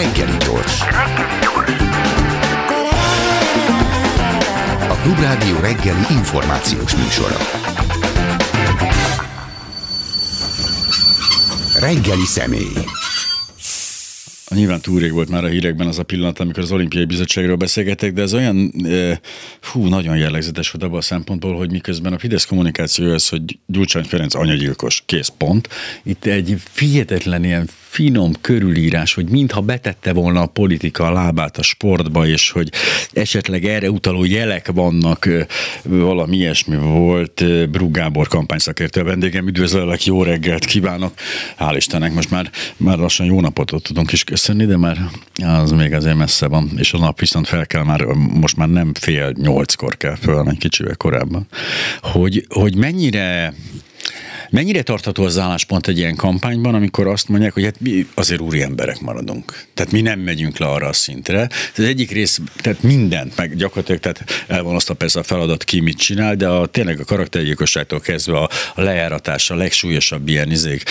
Reggeli gyors. A Klubrádió reggeli információs műsora. Reggeli személy. Nyilván túl rég volt már a hírekben az a pillanat, amikor az olimpiai bizottságról beszélgetek, de ez olyan, fú, nagyon jellegzetes volt abban a szempontból, hogy miközben a Fidesz kommunikációja az, hogy Gyurcsány Ferenc anyagyilkos, kész pont. Itt egy fihetetlen ilyen finom körülírás, hogy mintha betette volna a politika a lábát a sportba, és hogy esetleg erre utaló jelek vannak, valami ilyesmi volt. Brugábor kampányszakértő vendégem, üdvözöllek, jó reggelt kívánok. Hál' Istennek, most már, már lassan jó napot tudunk is köszönni, de már az még azért messze van, és a nap viszont fel kell már, most már nem fél nyolckor kell föl, egy kicsivel korábban. Hogy, hogy mennyire Mennyire tartható az álláspont egy ilyen kampányban, amikor azt mondják, hogy hát mi azért úri emberek maradunk. Tehát mi nem megyünk le arra a szintre. Az egyik rész, tehát mindent, meg gyakorlatilag tehát el van azt a persze a feladat, ki mit csinál, de a, tényleg a karaktergyilkosságtól kezdve a, a lejáratás, a legsúlyosabb ilyen izék,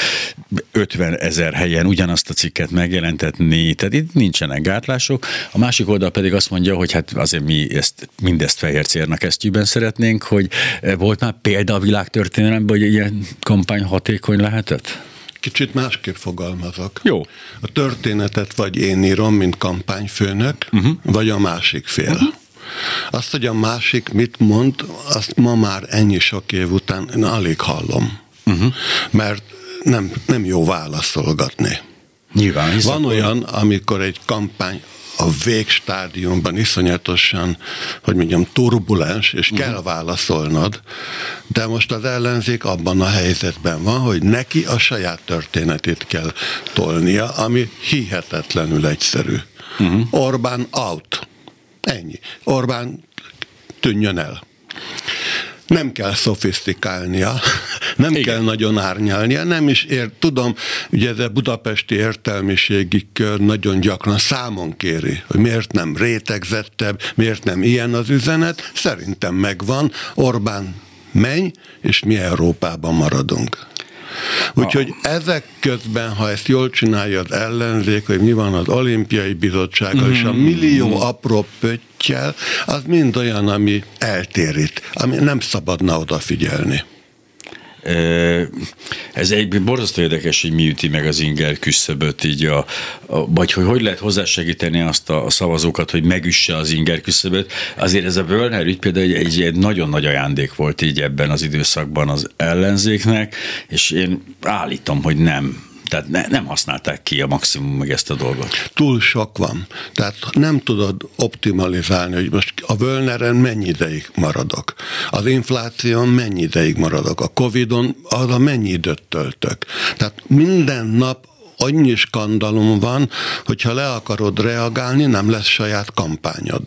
50 ezer helyen ugyanazt a cikket megjelentetni, tehát itt nincsenek gátlások. A másik oldal pedig azt mondja, hogy hát azért mi ezt, mindezt fehér cérnak esztyűben szeretnénk, hogy volt már példa a világtörténelemben, hogy ilyen kampány hatékony lehetett? Kicsit másképp fogalmazok. Jó. A történetet vagy én írom, mint kampányfőnök, uh-huh. vagy a másik fél. Uh-huh. Azt, hogy a másik mit mond, azt ma már ennyi sok év után én alig hallom. Uh-huh. Mert nem, nem jó válaszolgatni. Nyilván. Van olyan, amikor egy kampány a végstádiumban iszonyatosan, hogy mondjam, turbulens, és uh-huh. kell válaszolnod, de most az ellenzék abban a helyzetben van, hogy neki a saját történetét kell tolnia, ami hihetetlenül egyszerű. Uh-huh. Orbán out. Ennyi. Orbán tűnjön el nem kell szofisztikálnia, nem Igen. kell nagyon árnyalnia, nem is ér, tudom, ugye ez a budapesti értelmiségi kör nagyon gyakran számon kéri, hogy miért nem rétegzettebb, miért nem ilyen az üzenet, szerintem megvan, Orbán menj, és mi Európában maradunk. Úgyhogy ezek közben, ha ezt jól csinálja az ellenzék, hogy mi van az olimpiai bizottsággal, mm-hmm. és a millió apró pöttyel, az mind olyan, ami eltérít, ami nem szabadna odafigyelni. Ez egy borzasztó érdekes, hogy mi üti meg az inger küszöböt, így a, a, vagy hogy hogy lehet hozzásegíteni azt a, a szavazókat, hogy megüsse az inger küszöböt. Azért ez a Wörner ügy például egy, egy nagyon nagy ajándék volt így ebben az időszakban az ellenzéknek, és én állítom, hogy nem tehát ne, nem használták ki a maximum meg ezt a dolgot. Túl sok van. Tehát nem tudod optimalizálni, hogy most a Völneren mennyi ideig maradok. Az infláción mennyi ideig maradok. A Covidon arra mennyi időt töltök. Tehát minden nap annyi skandalom van, hogyha le akarod reagálni, nem lesz saját kampányod.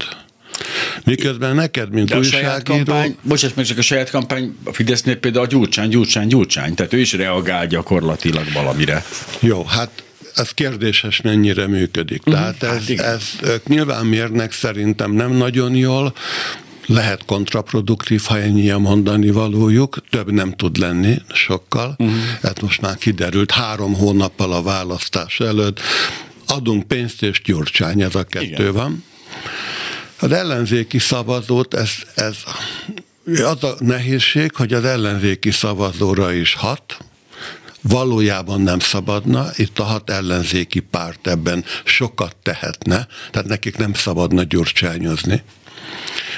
Miközben neked, mint De újságíró... Kampány, bocsáss meg, csak a saját kampány, a Fidesznél például a Gyurcsány, Gyurcsány, Gyurcsány, tehát ő is reagál gyakorlatilag valamire. Jó, hát ez kérdéses, mennyire működik. Uh-huh. Tehát ez, hát ez, ők nyilván mérnek szerintem nem nagyon jól, lehet kontraproduktív, ha ennyi a mondani valójuk, több nem tud lenni sokkal. Uh-huh. Hát most már kiderült három hónappal a választás előtt, adunk pénzt és gyurcsány, ez a kettő Igen. van. Az ellenzéki szavazót, ez, ez az a nehézség, hogy az ellenzéki szavazóra is hat, valójában nem szabadna, itt a hat ellenzéki párt ebben sokat tehetne, tehát nekik nem szabadna gyurcsányozni.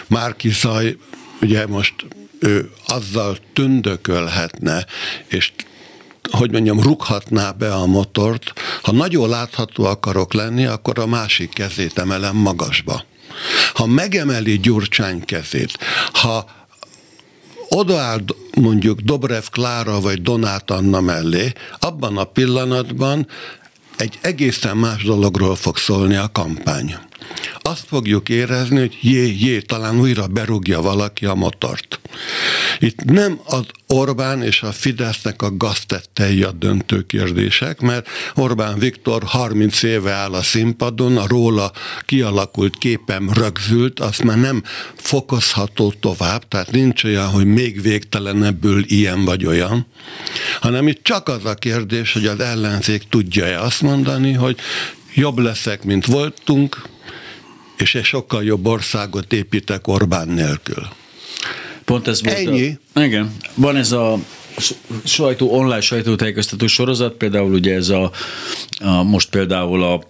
Márki Zaj, ugye most ő azzal tündökölhetne, és hogy mondjam, rughatná be a motort, ha nagyon látható akarok lenni, akkor a másik kezét emelem magasba. Ha megemeli Gyurcsány kezét, ha odaáll mondjuk Dobrev Klára vagy Donát Anna mellé, abban a pillanatban egy egészen más dologról fog szólni a kampány. Azt fogjuk érezni, hogy jé, jé, talán újra berúgja valaki a motort. Itt nem az Orbán és a Fidesznek a gaztettei a döntő kérdések, mert Orbán Viktor 30 éve áll a színpadon, a róla kialakult képem rögzült, azt már nem fokozható tovább, tehát nincs olyan, hogy még végtelenebből ilyen vagy olyan, hanem itt csak az a kérdés, hogy az ellenzék tudja-e azt mondani, hogy jobb leszek, mint voltunk, és egy sokkal jobb országot építek Orbán nélkül. Pont ez volt Ennyi. A, igen. Van ez a sajtó, online sajtótájékoztató sorozat, például ugye ez a, a most például a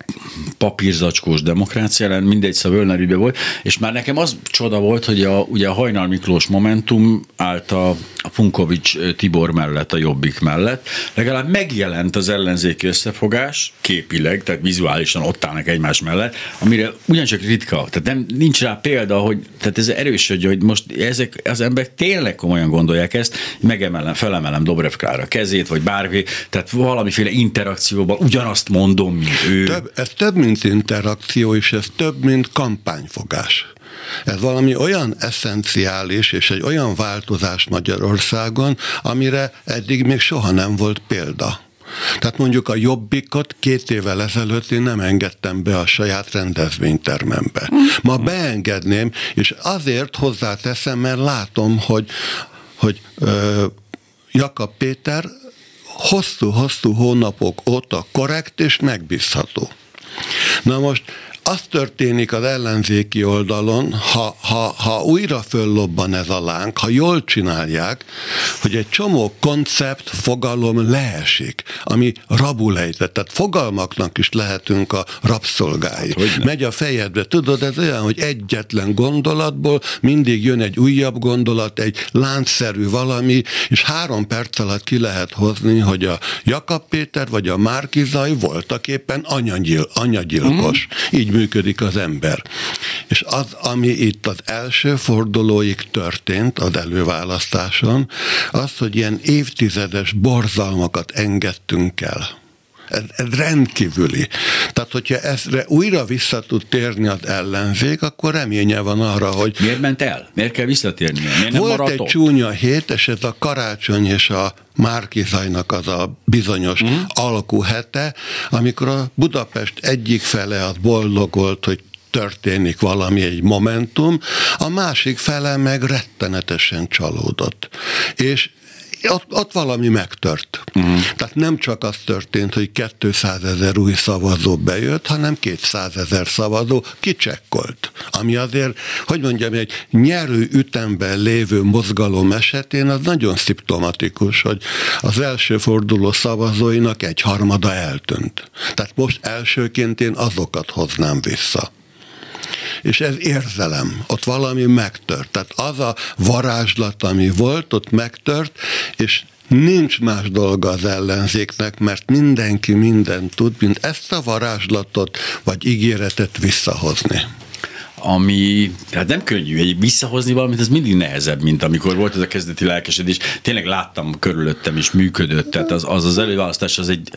papírzacskós demokrácia ellen, mindegy Szavölner volt, és már nekem az csoda volt, hogy a, ugye a Hajnal Miklós Momentum állt a, a Funkovics Tibor mellett, a Jobbik mellett, legalább megjelent az ellenzéki összefogás, képileg, tehát vizuálisan ott állnak egymás mellett, amire ugyancsak ritka, tehát nem, nincs rá példa, hogy tehát ez erős, hogy most ezek az emberek tényleg komolyan gondolják ezt, megemelem, felemelem Dobrev Klára kezét, vagy bármi, tehát valamiféle interakcióban ugyanazt mondom, mint ő. Több, ez több, mint interakció, és ez több, mint kampányfogás. Ez valami olyan eszenciális és egy olyan változás Magyarországon, amire eddig még soha nem volt példa. Tehát mondjuk a jobbikot két évvel ezelőtt én nem engedtem be a saját rendezvénytermembe. Ma beengedném, és azért hozzáteszem, mert látom, hogy, hogy ö, Jakab Péter hosszú-hosszú hónapok óta korrekt és megbízható. Na most az történik az ellenzéki oldalon, ha, ha, ha újra föllobban ez a láng, ha jól csinálják, hogy egy csomó koncept, fogalom leesik, ami rabulejtett. Tehát fogalmaknak is lehetünk a rabszolgái. Hát, Megy a fejedbe. Tudod, ez olyan, hogy egyetlen gondolatból mindig jön egy újabb gondolat, egy láncszerű valami, és három perc alatt ki lehet hozni, hogy a Jakab Péter vagy a Márkizai voltak éppen anyagyil, anyagyilkos. Mm. Így működik az ember. És az, ami itt az első fordulóig történt az előválasztáson, az, hogy ilyen évtizedes borzalmakat engedtünk el. Rendkívüli. Tehát, hogyha ezre újra vissza tud térni az ellenzék, akkor reménye van arra, hogy... Miért ment el? Miért kell visszatérni? Miért nem Volt egy ott? csúnya hét, és ez a karácsony és a Márkizajnak az a bizonyos uh-huh. alkuhete, amikor a Budapest egyik fele az boldogolt, hogy történik valami, egy momentum, a másik fele meg rettenetesen csalódott. És ott, ott valami megtört. Uh-huh. Tehát nem csak az történt, hogy 200 ezer új szavazó bejött, hanem 200 ezer szavazó kicsekkolt. Ami azért, hogy mondjam, egy nyerő ütemben lévő mozgalom esetén az nagyon szimptomatikus, hogy az első forduló szavazóinak egy harmada eltűnt. Tehát most elsőként én azokat hoznám vissza és ez érzelem, ott valami megtört. Tehát az a varázslat, ami volt, ott megtört, és nincs más dolga az ellenzéknek, mert mindenki mindent tud, mint ezt a varázslatot vagy ígéretet visszahozni ami, hát nem könnyű, egy visszahozni valamit, ez mindig nehezebb, mint amikor volt ez a kezdeti lelkesedés. Tényleg láttam körülöttem, és működött, tehát az az, az előválasztás az egy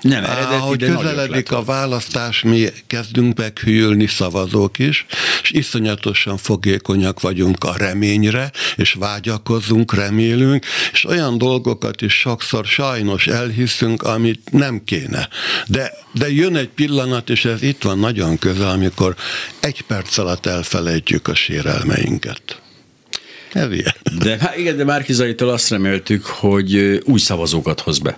nem eredeti, Ahogy de közeledik a választás, mi kezdünk meghűlni szavazók is, és iszonyatosan fogékonyak vagyunk a reményre, és vágyakozunk, remélünk, és olyan dolgokat is sokszor sajnos elhiszünk, amit nem kéne. De, de jön egy pillanat, és ez itt van nagyon közel, amikor egy perc alatt elfelejtjük a sérelmeinket. Ez ilyen. De, hát igen, de Márkizaitól azt reméltük, hogy új szavazókat hoz be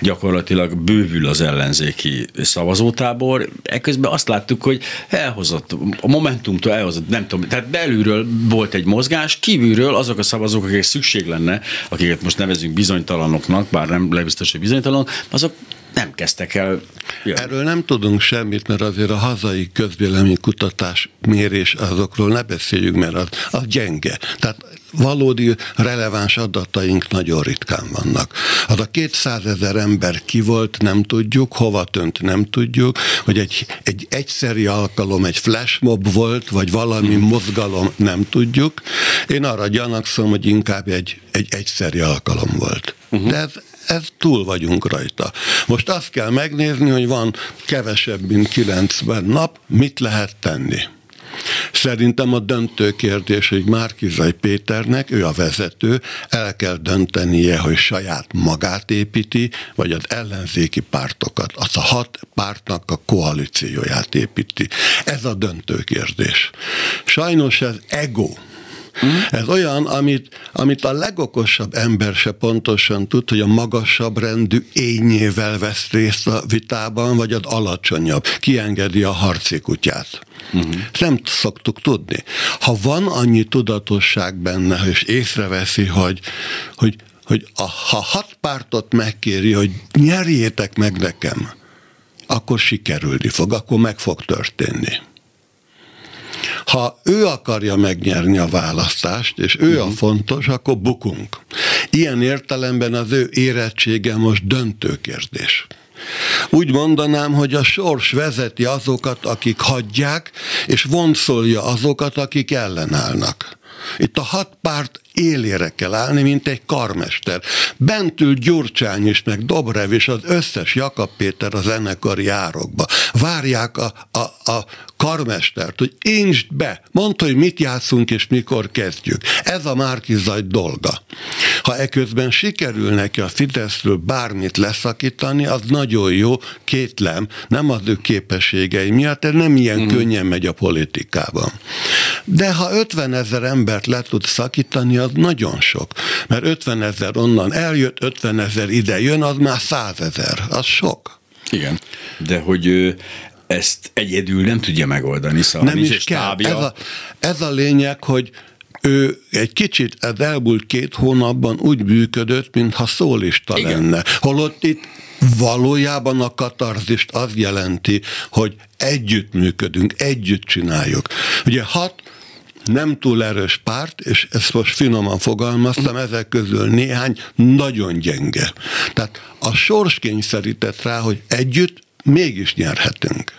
gyakorlatilag bővül az ellenzéki szavazótábor. Ekközben azt láttuk, hogy elhozott, a Momentumtól elhozott, nem tudom, tehát belülről volt egy mozgás, kívülről azok a szavazók, akik szükség lenne, akiket most nevezünk bizonytalanoknak, bár nem lebiztos, hogy bizonytalanok, azok nem kezdtek el jönni. Erről nem tudunk semmit, mert azért a hazai közvélemény kutatás mérés azokról ne beszéljünk, mert az, az gyenge. Tehát valódi releváns adataink nagyon ritkán vannak. Az a 200 ezer ember ki volt, nem tudjuk, hova tönt, nem tudjuk, hogy egy, egy egyszeri alkalom, egy flashmob volt, vagy valami hmm. mozgalom, nem tudjuk. Én arra gyanakszom, hogy inkább egy, egy egyszeri alkalom volt. Uh-huh. De ez, ez túl vagyunk rajta. Most azt kell megnézni, hogy van kevesebb, mint 90 nap, mit lehet tenni. Szerintem a döntő kérdés, hogy Márkizai Péternek, ő a vezető, el kell döntenie, hogy saját magát építi, vagy az ellenzéki pártokat, az a hat pártnak a koalícióját építi. Ez a döntő kérdés. Sajnos ez ego Uh-huh. Ez olyan, amit, amit a legokosabb ember se pontosan tud, hogy a magasabb rendű ényével vesz részt a vitában, vagy az alacsonyabb. Kiengedi a harci kutyát. Uh-huh. nem szoktuk tudni. Ha van annyi tudatosság benne, és észreveszi, hogy, hogy, hogy a, ha hat pártot megkéri, hogy nyerjétek meg nekem, akkor sikerülni fog, akkor meg fog történni. Ha ő akarja megnyerni a választást, és ő a mhm. fontos, akkor bukunk. Ilyen értelemben az ő érettsége most döntő kérdés. Úgy mondanám, hogy a sors vezeti azokat, akik hagyják, és vonszolja azokat, akik ellenállnak. Itt a hat párt élére kell állni, mint egy karmester. Bentül Gyurcsány is, meg Dobrev és az összes Jakab Péter a zenekari árokba. Várják a, a, a karmestert, hogy incsd be, mondta, hogy mit játszunk és mikor kezdjük. Ez a Márkizaj dolga. Ha eközben sikerül neki a Fideszről bármit leszakítani, az nagyon jó, kétlem, nem az ő képességei miatt, ez nem ilyen mm. könnyen megy a politikában. De ha 50 ezer embert le tud szakítani, az nagyon sok. Mert 50 ezer onnan eljött, 50 ezer ide jön, az már 100 ezer. Az sok. Igen, de hogy ezt egyedül nem tudja megoldani, szóval nem is kell. Ez a, ez a lényeg, hogy ő egy kicsit az elmúlt két hónapban úgy működött, mintha szólista Igen. lenne. Holott itt valójában a katarzist az jelenti, hogy együtt működünk, együtt csináljuk. Ugye hat nem túl erős párt, és ezt most finoman fogalmaztam, ezek közül néhány nagyon gyenge. Tehát a sors kényszerített rá, hogy együtt mégis nyerhetünk.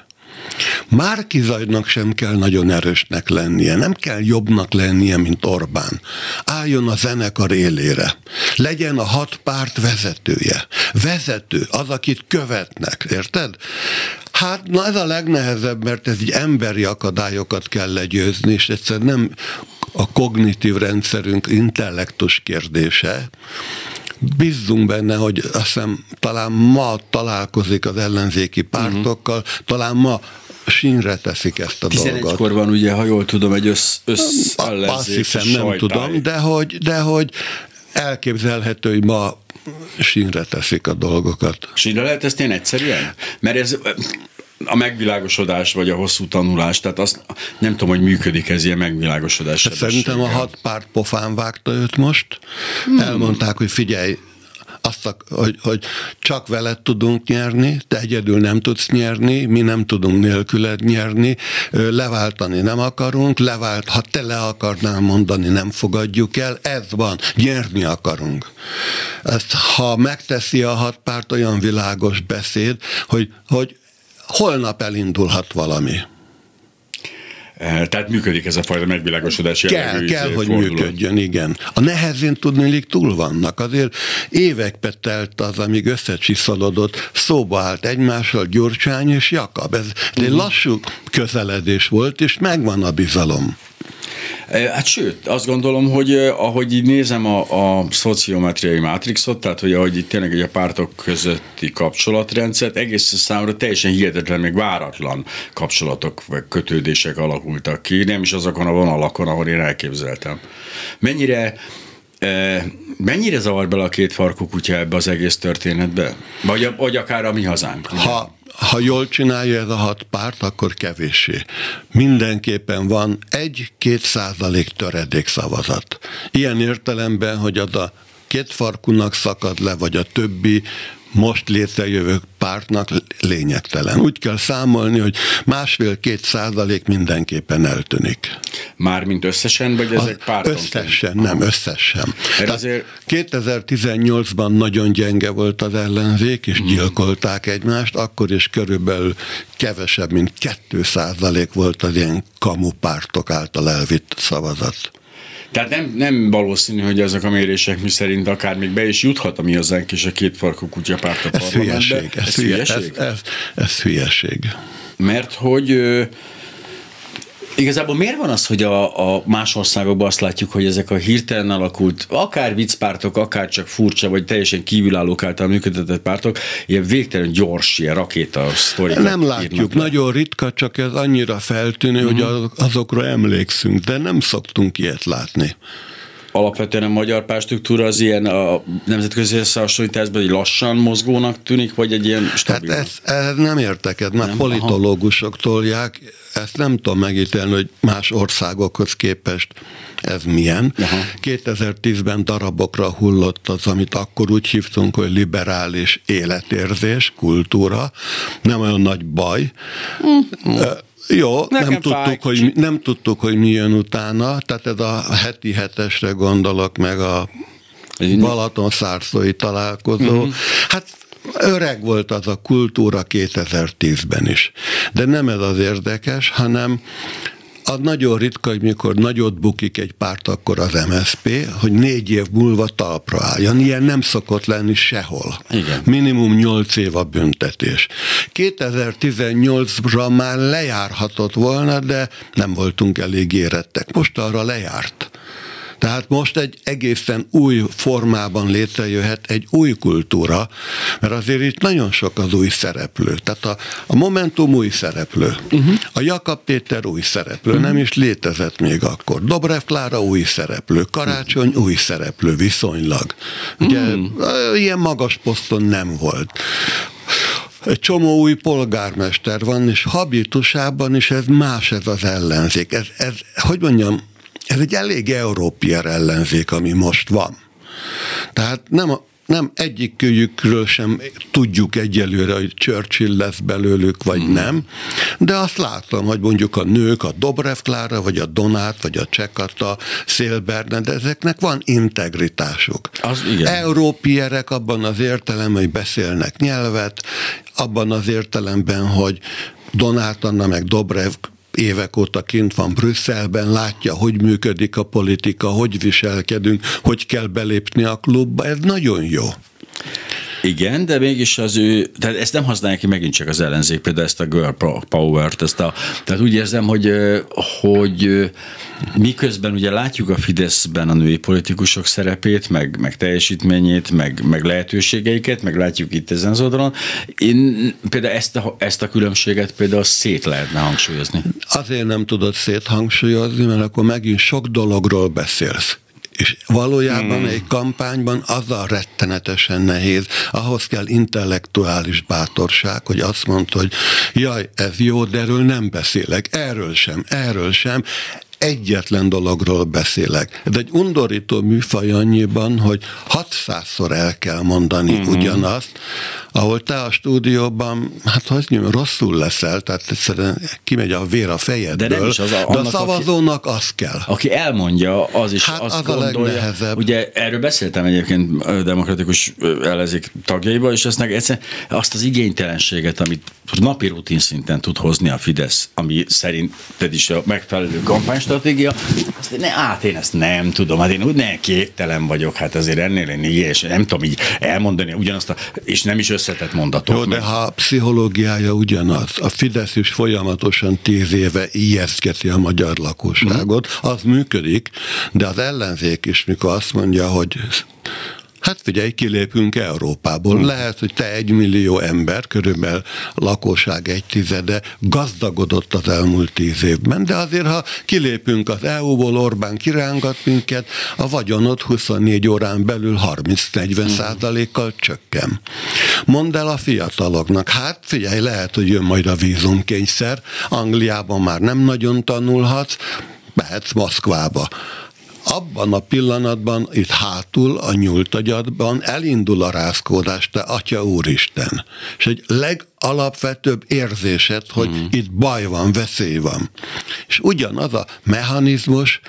Márki Zajnak sem kell nagyon erősnek lennie, nem kell jobbnak lennie, mint Orbán. Álljon a zenekar élére. Legyen a hat párt vezetője. Vezető, az, akit követnek, érted? Hát, na ez a legnehezebb, mert ez egy emberi akadályokat kell legyőzni, és egyszer nem a kognitív rendszerünk intellektus kérdése, bízzunk benne, hogy azt hiszem talán ma találkozik az ellenzéki pártokkal, uh-huh. talán ma sínre teszik ezt a 11 dolgot. kor van ugye, ha jól tudom, egy össz, össz Azt hiszem, nem tudom, de hogy, de hogy elképzelhető, hogy ma sínre teszik a dolgokat. Sínre lehet ezt ilyen egyszerűen? Mert ez a megvilágosodás, vagy a hosszú tanulás, tehát azt nem tudom, hogy működik ez ilyen megvilágosodás. Hát szerintem a hat párt pofán vágta őt most. Hmm. Elmondták, hogy figyelj, azt, hogy, hogy csak veled tudunk nyerni, te egyedül nem tudsz nyerni, mi nem tudunk nélküled nyerni, leváltani nem akarunk, levált, ha te le akarnál mondani, nem fogadjuk el, ez van, nyerni akarunk. Ezt, ha megteszi a hat párt olyan világos beszéd, hogy, hogy holnap elindulhat valami. Eh, tehát működik ez a fajta megvilágosodás Kell, kell, hogy fordulat. működjön, igen. A nehezén hogy túl vannak. Azért évekbe telt az, amíg összecsiszolodott, szóba állt egymással Gyurcsány és Jakab. Ez uh-huh. egy lassú közeledés volt, és megvan a bizalom. Hát sőt, azt gondolom, hogy ahogy így nézem a, a szociometriai mátrixot, tehát hogy ahogy itt tényleg a pártok közötti kapcsolatrendszert, egész számomra teljesen hihetetlen, még váratlan kapcsolatok vagy kötődések alakultak ki, nem is azokon a vonalakon, ahol én elképzeltem. Mennyire Mennyire zavar bele a két farkú kutya ebbe az egész történetbe? Vagy, vagy akár a mi hazánk? Ha ha jól csinálja ez a hat párt, akkor kevéssé. Mindenképpen van egy-két százalék töredék szavazat. Ilyen értelemben, hogy az a két farkunak szakad le, vagy a többi most létrejövő pártnak lényegtelen. Úgy kell számolni, hogy másfél-két százalék mindenképpen eltűnik. Mármint összesen, vagy ezek párton? Összesen, nem, összesen. azért... 2018-ban nagyon gyenge volt az ellenzék, és hmm. gyilkolták egymást, akkor is körülbelül kevesebb, mint 2 százalék volt az ilyen kamu pártok által elvitt szavazat. Tehát nem, nem valószínű, hogy ezek a mérések mi szerint akár még be is juthat a mi hozzánk is a két farkú kutyapárt a ez hülyeség, ez, ez, hülyeség. Ez, ez, ez hülyeség. Mert hogy Igazából miért van az, hogy a, a más országokban azt látjuk, hogy ezek a hirtelen alakult, akár viccpártok, akár csak furcsa, vagy teljesen kívülállók által működtetett pártok, ilyen végtelen gyors, ilyen rakéta sztorikat Nem látjuk, nagyon ritka, csak ez annyira feltűnő, uh-huh. hogy mhm. azokra emlékszünk, de nem szoktunk ilyet látni alapvetően a magyar párstruktúra az ilyen a nemzetközi összehasonlításban egy lassan mozgónak tűnik, vagy egy ilyen stabil? Hát ezt, ezt nem értek, mert nem? politológusok Aha. tolják, ezt nem tudom megítélni, hogy más országokhoz képest ez milyen. Aha. 2010-ben darabokra hullott az, amit akkor úgy hívtunk, hogy liberális életérzés, kultúra. Nem olyan nagy baj. Mm. Jó, nem tudtuk, hogy, nem tudtuk, hogy mi jön utána, tehát ez a heti hetesre gondolok, meg a Balaton szárszói találkozó. Uh-huh. Hát öreg volt az a kultúra 2010-ben is. De nem ez az érdekes, hanem az nagyon ritka, hogy mikor nagyot bukik egy párt, akkor az MSP, hogy négy év múlva talpra álljon. Ilyen nem szokott lenni sehol. Igen. Minimum nyolc év a büntetés. 2018-ra már lejárhatott volna, de nem voltunk elég érettek. Most arra lejárt. Tehát most egy egészen új formában létrejöhet egy új kultúra, mert azért itt nagyon sok az új szereplő. Tehát a, a Momentum új szereplő, uh-huh. a Jakab Péter új szereplő, uh-huh. nem is létezett még akkor. Dobrev Klára új szereplő, Karácsony új szereplő viszonylag. Ugye uh-huh. ilyen magas poszton nem volt egy csomó új polgármester van, és habitusában is ez más ez az ellenzék. Ez, ez hogy mondjam, ez egy elég európier ellenzék, ami most van. Tehát nem, nem egyikőjükről sem tudjuk egyelőre, hogy Churchill lesz belőlük, vagy mm. nem, de azt látom, hogy mondjuk a nők, a Dobrev Klára, vagy a Donát, vagy a Csekata, Szélberne, de ezeknek van integritásuk. Az igen. Európierek abban az értelemben, hogy beszélnek nyelvet, abban az értelemben, hogy Donát Anna meg Dobrev évek óta kint van Brüsszelben, látja, hogy működik a politika, hogy viselkedünk, hogy kell belépni a klubba, ez nagyon jó. Igen, de mégis az ő, tehát ezt nem használják ki megint csak az ellenzék, például ezt a girl power-t, ezt a, tehát úgy érzem, hogy, hogy miközben ugye látjuk a Fideszben a női politikusok szerepét, meg, meg teljesítményét, meg, meg lehetőségeiket, meg látjuk itt ezen az oldalon. Én például ezt a, ezt a különbséget például szét lehetne hangsúlyozni. Azért nem tudod széthangsúlyozni, mert akkor megint sok dologról beszélsz. És valójában hmm. egy kampányban az a rettenetesen nehéz, ahhoz kell intellektuális bátorság, hogy azt mondta, hogy jaj, ez jó, de erről nem beszélek, erről sem, erről sem, egyetlen dologról beszélek. De egy undorító műfaj annyiban, hogy 600-szor el kell mondani uh-huh. ugyanazt, ahol te a stúdióban, hát hogy mondjam, rosszul leszel, tehát egyszerűen kimegy a vér a fejedből, de, nem is az a, de a szavazónak aki, az kell. Aki elmondja, az is hát azt az gondolja. A legnehezebb. Ugye erről beszéltem egyébként demokratikus ellenzék tagjaiba, és ezt egyszerűen azt az igénytelenséget, amit napi rutin szinten tud hozni a Fidesz, ami szerinted is a megfelelő kampánystratégia, azt ne, át én ezt nem tudom, hát én úgy ne képtelen vagyok, hát azért ennél én és nem tudom így elmondani ugyanazt, a, és nem is összetett mondatok. Jó, de ha a pszichológiája ugyanaz, a Fidesz is folyamatosan tíz éve ijesztgeti a magyar lakosságot, mm. az működik, de az ellenzék is, mikor azt mondja, hogy Hát figyelj, kilépünk Európából. Lehet, hogy te egy millió ember, körülbelül lakosság egy tizede gazdagodott az elmúlt tíz évben, de azért, ha kilépünk az EU-ból, Orbán kirángat minket, a vagyonod 24 órán belül 30-40 százalékkal csökken. Mondd el a fiataloknak, hát figyelj, lehet, hogy jön majd a vízumkényszer, Angliában már nem nagyon tanulhatsz, mehetsz Moszkvába abban a pillanatban itt hátul a nyúltagyadban elindul a rázkódás, te atya úristen. És egy legalapvetőbb érzésed, hogy mm. itt baj van, veszély van. És ugyanaz a mechanizmus,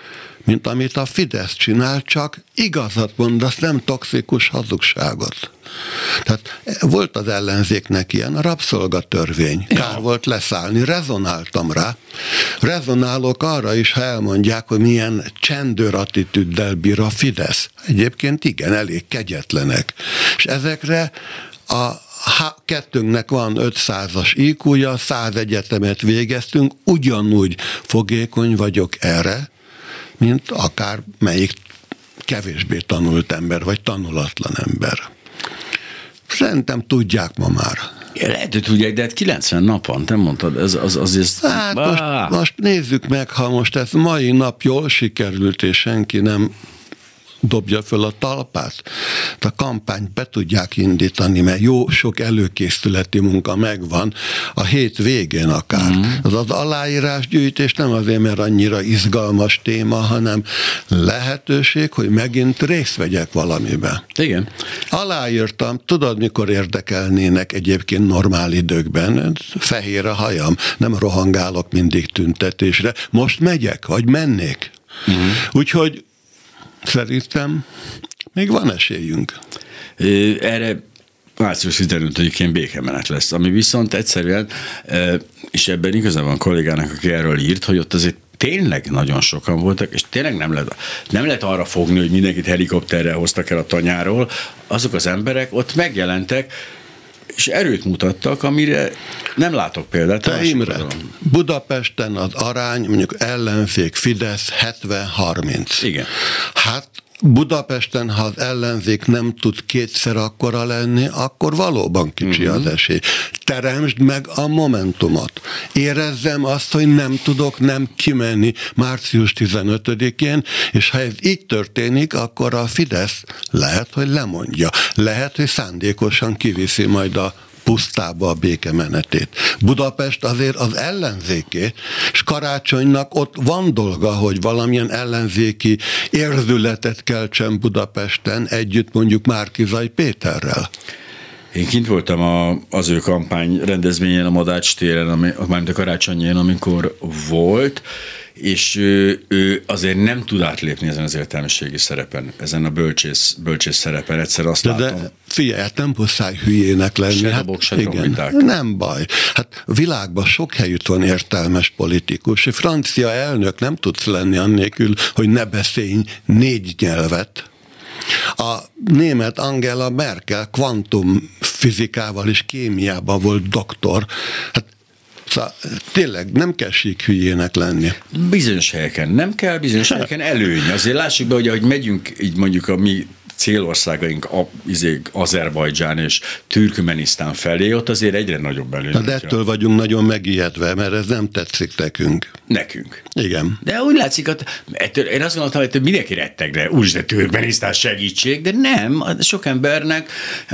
mint amit a Fidesz csinál, csak igazat mondasz, nem toxikus hazugságot. Tehát volt az ellenzéknek ilyen a rabszolgatörvény. Kár ja. volt leszállni, rezonáltam rá. Rezonálok arra is, ha elmondják, hogy milyen csendőr attitűddel bír a Fidesz. Egyébként igen, elég kegyetlenek. És ezekre a, ha kettőnknek van 500-as IQ-ja, 100 egyetemet végeztünk, ugyanúgy fogékony vagyok erre, mint akár melyik kevésbé tanult ember, vagy tanulatlan ember. Szerintem tudják ma már. Lehet, hogy tudják, de hát 90 napon, te mondtad, ez az, az, az Hát most, most nézzük meg, ha most ez mai nap jól sikerült, és senki nem dobja föl a talpát. A kampányt be tudják indítani, mert jó sok előkészületi munka megvan a hét végén akár. Mm. Az az aláírásgyűjtés nem azért, mert annyira izgalmas téma, hanem lehetőség, hogy megint részt vegyek valamiben. Igen. Aláírtam, tudod, mikor érdekelnének egyébként normál időkben? Fehér a hajam, nem rohangálok mindig tüntetésre. Most megyek, vagy mennék. Uh-huh. Úgyhogy Szerintem még van esélyünk. Erre március 15-én békemenet lesz, ami viszont egyszerűen, és ebben igazán van kollégának, aki erről írt, hogy ott azért tényleg nagyon sokan voltak, és tényleg nem lehet, nem lehet arra fogni, hogy mindenkit helikopterrel hoztak el a tanyáról. Azok az emberek ott megjelentek, és erőt mutattak, amire nem látok példát. Te Imre, Budapesten az arány, mondjuk ellenzék Fidesz 70-30. Igen. Hát Budapesten, ha az ellenzék nem tud kétszer akkora lenni, akkor valóban kicsi uh-huh. az esély. Teremtsd meg a momentumot. Érezzem azt, hogy nem tudok nem kimenni március 15-én, és ha ez így történik, akkor a Fidesz lehet, hogy lemondja. Lehet, hogy szándékosan kiviszi majd a pusztába a békemenetét. Budapest azért az ellenzéké, és karácsonynak ott van dolga, hogy valamilyen ellenzéki érzületet keltsen Budapesten együtt mondjuk Márkizai Péterrel. Én kint voltam a, az ő kampány rendezvényen a Madács téren, ami, mármint a karácsonyén, amikor volt, és ő, ő azért nem tud átlépni ezen az értelmiségi szerepen, ezen a bölcsész, bölcsész szerepen. Egyszer azt de, látom. De figyelj, hát nem muszáj hülyének lenni. Se hát, dobok, se igen, Nem baj. Hát világban sok helyütt van értelmes politikus. A francia elnök nem tudsz lenni annélkül, hogy ne beszélj négy nyelvet. A német Angela Merkel kvantum fizikával és kémiában volt doktor. Hát Szóval tényleg nem kell sík hülyének lenni. Bizonyos helyeken nem kell, bizonyos helyeken előny. Azért lássuk be, hogy ahogy megyünk, így mondjuk a mi célországaink, a, izé, Azerbajdzsán és Türkmenisztán felé, ott azért egyre nagyobb előny. De ettől vagyunk nagyon megijedve, mert ez nem tetszik nekünk. Nekünk. Igen. De úgy látszik, hogy ettől, én azt gondoltam, hogy mindenki retteg, de úgy, de Türkmenisztán segítség, de nem, sok embernek,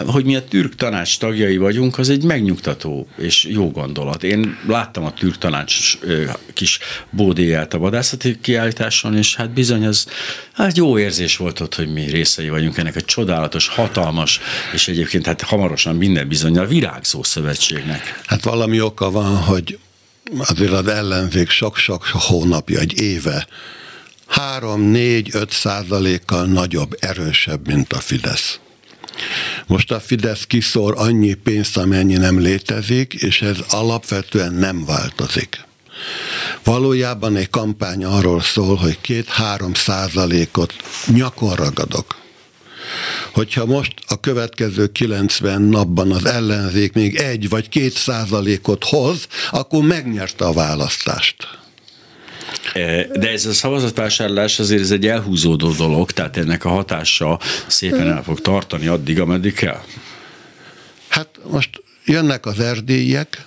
hogy mi a türk tanács tagjai vagyunk, az egy megnyugtató és jó gondolat. Én láttam a türk tanács kis bódéját a vadászati kiállításon, és hát bizony az, az jó érzés volt ott, hogy mi részei vagyunk ennek a csodálatos, hatalmas, és egyébként hát hamarosan minden bizonyal virágzó szövetségnek. Hát valami oka van, hogy azért az ellenzék sok-sok hónapja, egy éve 3-4-5 százalékkal nagyobb, erősebb, mint a Fidesz. Most a Fidesz kiszór annyi pénzt, amennyi nem létezik, és ez alapvetően nem változik. Valójában egy kampány arról szól, hogy két-három százalékot nyakon ragadok. Hogyha most a következő 90 napban az ellenzék még egy vagy két százalékot hoz, akkor megnyerte a választást. E, de ez a szavazatvásárlás azért ez egy elhúzódó dolog, tehát ennek a hatása szépen el fog tartani addig, ameddig kell. Hát most jönnek az erdélyek,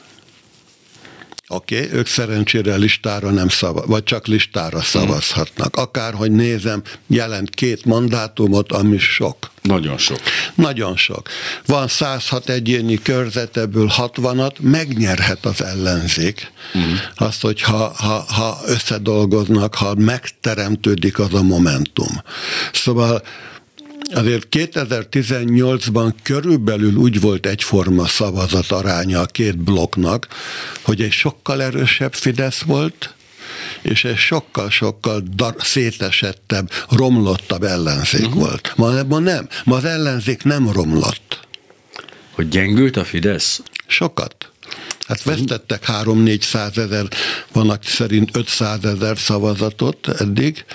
Oké, okay, ők szerencsére listára nem szavaz, vagy csak listára szavazhatnak. Akárhogy nézem, jelent két mandátumot, ami sok. Nagyon sok. Nagyon sok. Van 106 egyéni körzet, ebből 60-at megnyerhet az ellenzék. Uh-huh. Azt, hogy ha, ha, ha összedolgoznak, ha megteremtődik az a momentum. Szóval Azért 2018-ban körülbelül úgy volt egyforma szavazat aránya a két blokknak, hogy egy sokkal erősebb Fidesz volt, és egy sokkal-sokkal dar- szétesettebb, romlottabb ellenzék uh-huh. volt. Ma, ma nem. Ma az ellenzék nem romlott. Hogy gyengült a Fidesz? Sokat. Hát vesztettek 3-400 ezer, van aki szerint 500 ezer szavazatot eddig,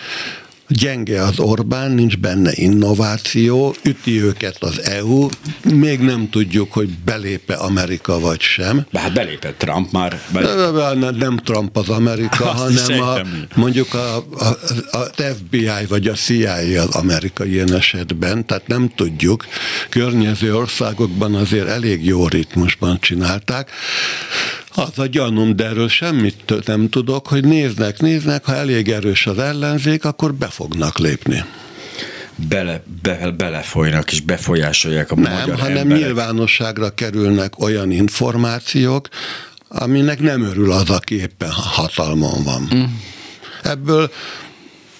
gyenge az Orbán, nincs benne innováció, üti őket az EU, még nem tudjuk, hogy belépe Amerika vagy sem. De hát belépett Trump már. Belépett. Nem Trump az Amerika, Azt hanem a, mondjuk a, a, a FBI vagy a CIA az Amerika ilyen esetben, tehát nem tudjuk. Környező országokban azért elég jó ritmusban csinálták. Az a gyanúm, de erről semmit nem tudok, hogy néznek, néznek, ha elég erős az ellenzék, akkor be fognak lépni bele, be, belefolynak és befolyásolják a nem, magyar hanem emberek. nyilvánosságra kerülnek olyan információk, aminek nem örül az, aki éppen hatalmon van. Mm. Ebből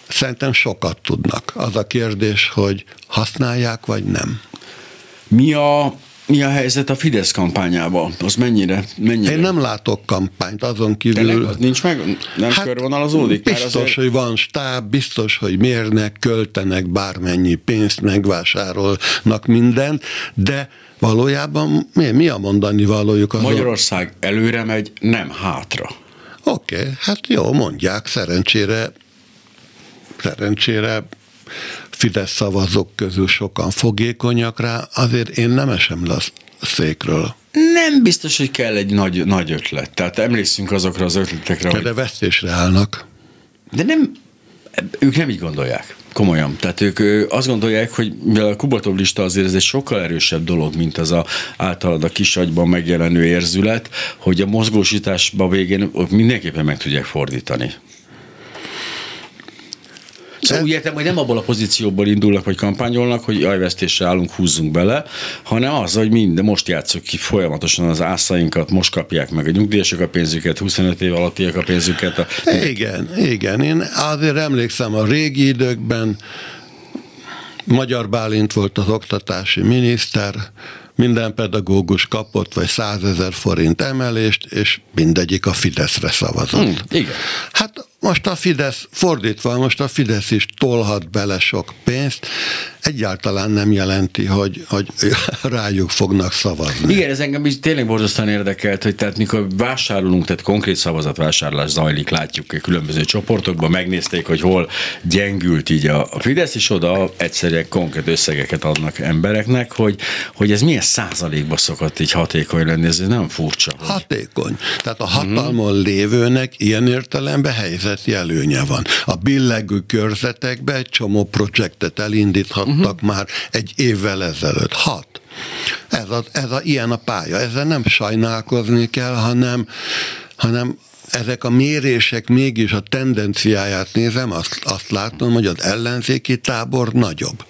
szerintem sokat tudnak. Az a kérdés, hogy használják, vagy nem. Mi a mi a helyzet a Fidesz kampányával? Az mennyire? mennyire? Én nem látok kampányt, azon kívül... Tényleg, az nincs meg? Nem hát körvonalazódik? Biztos, azért... hogy van stáb, biztos, hogy mérnek, költenek bármennyi pénzt, megvásárolnak mindent, de valójában mi, mi a mondani valójuk? Azon? Magyarország előre megy, nem hátra. Oké, okay, hát jó, mondják, szerencsére szerencsére Fidesz szavazók közül sokan fogékonyak rá, azért én nem esem le székről. Nem biztos, hogy kell egy nagy, nagy ötlet. Tehát emlékszünk azokra az ötletekre, De hogy... vesztésre állnak. De nem, ők nem így gondolják. Komolyan. Tehát ők azt gondolják, hogy mivel a Kubatov lista azért ez egy sokkal erősebb dolog, mint az a általad a kisagyban megjelenő érzület, hogy a mozgósításba végén mindenképpen meg tudják fordítani. Szóval úgy értem, hogy nem abból a pozícióból indulnak, vagy kampányolnak, hogy ajvesztésre állunk, húzzunk bele, hanem az, hogy minden most játszok ki folyamatosan az ászainkat, most kapják meg a nyugdíjasok a pénzüket, 25 év alattiak a pénzüket. A... Igen, igen. Én azért emlékszem a régi időkben, Magyar Bálint volt az oktatási miniszter, minden pedagógus kapott vagy százezer forint emelést, és mindegyik a Fideszre szavazott. Hmm, igen. Hát most a Fidesz, fordítva, most a Fidesz is tolhat bele sok pénzt, egyáltalán nem jelenti, hogy, hogy rájuk fognak szavazni. Igen, ez engem is tényleg borzasztóan érdekelt, hogy tehát mikor vásárolunk, tehát konkrét szavazatvásárlás zajlik, látjuk különböző csoportokban, megnézték, hogy hol gyengült így a Fidesz, és oda egyszerűen konkrét összegeket adnak embereknek, hogy, hogy ez milyen százalékba szokott így hatékony lenni, ez nem furcsa. Hogy... Hatékony. Tehát a hatalmon hmm. lévőnek ilyen értelemben helyzeti előnye van. A billegő körzetekben egy csomó projektet elindíthat uh-huh. már egy évvel ezelőtt. Hat. Ez a, ez a, ilyen a pálya. Ezzel nem sajnálkozni kell, hanem, hanem ezek a mérések mégis a tendenciáját nézem, azt, azt látom, hogy az ellenzéki tábor nagyobb.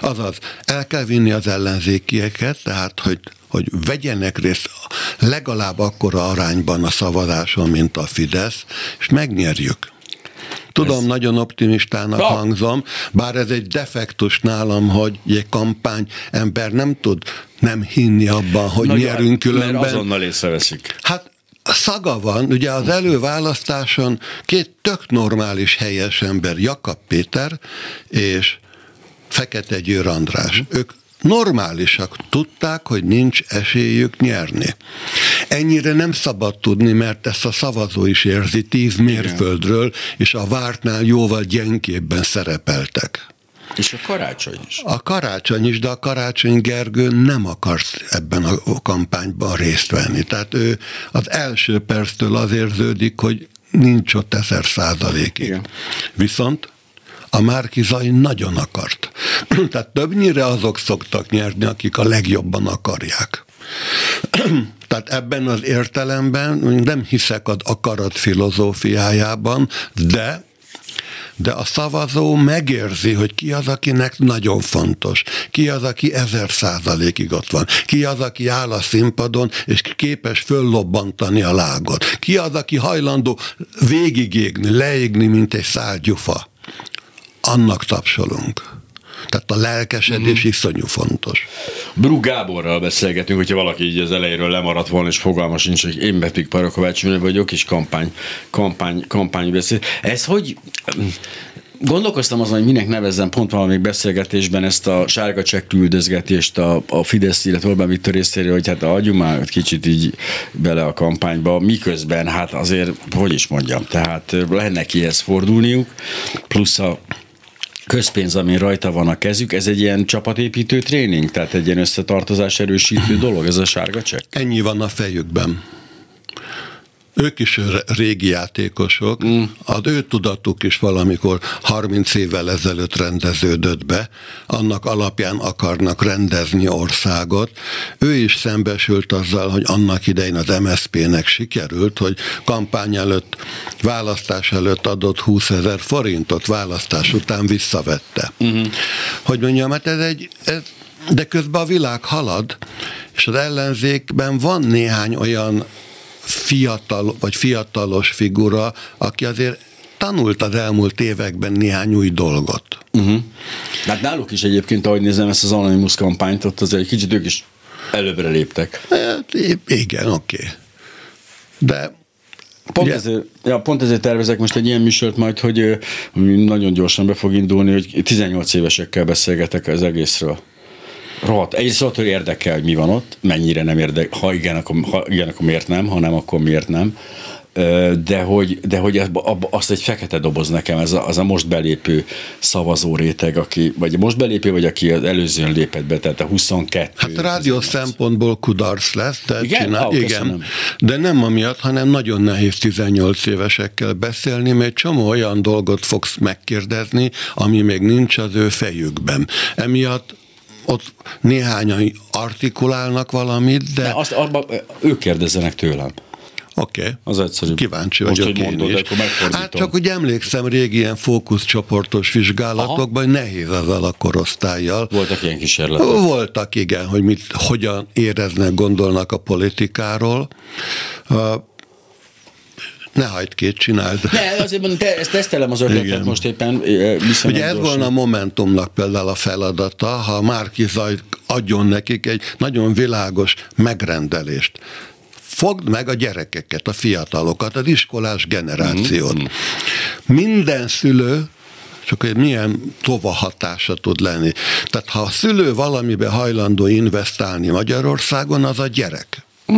Azaz, el kell vinni az ellenzékieket, tehát, hogy hogy vegyenek részt legalább akkora arányban a szavazáson, mint a Fidesz, és megnyerjük. Tudom, ez... nagyon optimistának ja. hangzom, bár ez egy defektus nálam, hogy egy kampány ember nem tud nem hinni abban, hogy nagyon, nyerünk különben. Mert azonnal észreveszik. Hát szaga van, ugye az előválasztáson két tök normális helyes ember, Jakab Péter és Fekete Győr András. Ők normálisak, tudták, hogy nincs esélyük nyerni. Ennyire nem szabad tudni, mert ezt a szavazó is érzi tíz mérföldről, és a vártnál jóval gyengébben szerepeltek. És a karácsony is. A karácsony is, de a karácsony Gergő nem akart ebben a kampányban részt venni. Tehát ő az első perctől az érződik, hogy nincs ott ezer százalékig. Igen. Viszont a Márkizai nagyon akart. Tehát többnyire azok szoktak nyerni, akik a legjobban akarják. Tehát ebben az értelemben nem hiszek az akarat filozófiájában, de de a szavazó megérzi, hogy ki az, akinek nagyon fontos, ki az, aki ezer százalékig ott van, ki az, aki áll a színpadon, és képes föllobbantani a lágot, ki az, aki hajlandó végigégni, leégni, mint egy szálgyufa. Annak tapsolunk. Tehát a lelkesedés mm. iszonyú fontos. Brú Gáborral beszélgetünk, hogyha valaki így az elejéről lemaradt volna, és fogalmas nincs, hogy én Betik Parakovács vagyok, és kampány, kampány, kampány beszél. Ez hogy Gondolkoztam azon, hogy minek nevezzem pont valami beszélgetésben ezt a sárga csekk üldözgetést a, a Fidesz, illetve Orbán Viktor részéről, hogy hát adjunk már kicsit így bele a kampányba, miközben hát azért, hogy is mondjam, tehát lehetne kihez fordulniuk, plusz a közpénz, ami rajta van a kezük, ez egy ilyen csapatépítő tréning, tehát egy ilyen összetartozás erősítő dolog, ez a sárga csekk? Ennyi van a fejükben ők is régi játékosok, mm. az ő tudatuk is valamikor 30 évvel ezelőtt rendeződött be, annak alapján akarnak rendezni országot. Ő is szembesült azzal, hogy annak idején az MSZP-nek sikerült, hogy kampány előtt, választás előtt adott 20 ezer forintot, választás után visszavette. Mm-hmm. Hogy mondjam, hát ez egy, ez, de közben a világ halad, és az ellenzékben van néhány olyan fiatal vagy fiatalos figura, aki azért tanult az elmúlt években néhány új dolgot. Uh-huh. Hát náluk is egyébként, ahogy nézem ezt az Anonymous kampányt, ott azért egy kicsit ők is előbbre léptek. Hát, igen, oké. Okay. De Pont, yeah. ezért, ja, pont ezért tervezek most egy ilyen műsort majd, hogy, hogy nagyon gyorsan be fog indulni, hogy 18 évesekkel beszélgetek az egészről rohadt. Egyrészt hogy érdekel, hogy mi van ott, mennyire nem érdekel, ha igen, akkor, ha igen, akkor miért nem, ha nem, akkor miért nem. De hogy, de hogy azt egy fekete doboz nekem, ez a, az a most belépő szavazó réteg, aki, vagy most belépő, vagy aki az előzőn lépett be, tehát a 22. Hát a rádió szempontból kudarc lesz, de igen? Csinál, oh, igen. De nem amiatt, hanem nagyon nehéz 18 évesekkel beszélni, mert csomó olyan dolgot fogsz megkérdezni, ami még nincs az ő fejükben. Emiatt ott néhányan artikulálnak valamit, de... de azt abba, ők kérdezzenek tőlem. Oké. Okay. Az egyszerű. Kíváncsi vagyok Most, hogy én mondod, is. Hát csak hogy emlékszem régi ilyen fókuszcsoportos vizsgálatokban, hogy nehéz azzal a korosztályjal. Voltak ilyen kísérletek? Voltak, igen, hogy mit, hogyan éreznek, gondolnak a politikáról. Ne hagyd két, csináld. Ne, azért mondom, te, ezt tesztelem az ötletet Igen. most éppen. Ugye ez volna a Momentumnak például a feladata, ha Márki Zaj adjon nekik egy nagyon világos megrendelést fogd meg a gyerekeket, a fiatalokat, az iskolás generációt. Mm-hmm. Minden szülő csak hogy milyen tova hatása tud lenni. Tehát ha a szülő valamibe hajlandó investálni Magyarországon, az a gyerek. Mm.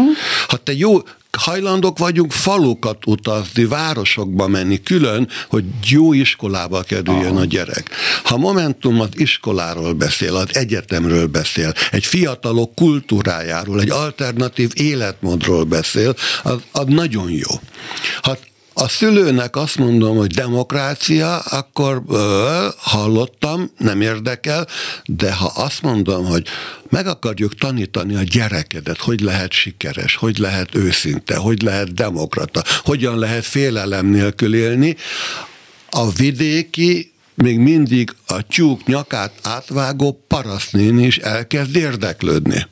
Ha te jó hajlandók vagyunk falukat utazni, városokba menni külön, hogy jó iskolába kerüljön a gyerek. Ha Momentum az iskoláról beszél, az egyetemről beszél, egy fiatalok kultúrájáról, egy alternatív életmódról beszél, az, az nagyon jó. Ha a szülőnek azt mondom, hogy demokrácia, akkor ö, hallottam, nem érdekel, de ha azt mondom, hogy meg akarjuk tanítani a gyerekedet, hogy lehet sikeres, hogy lehet őszinte, hogy lehet demokrata, hogyan lehet félelem nélkül élni, a vidéki még mindig a tyúk nyakát átvágó parasztnéni is elkezd érdeklődni.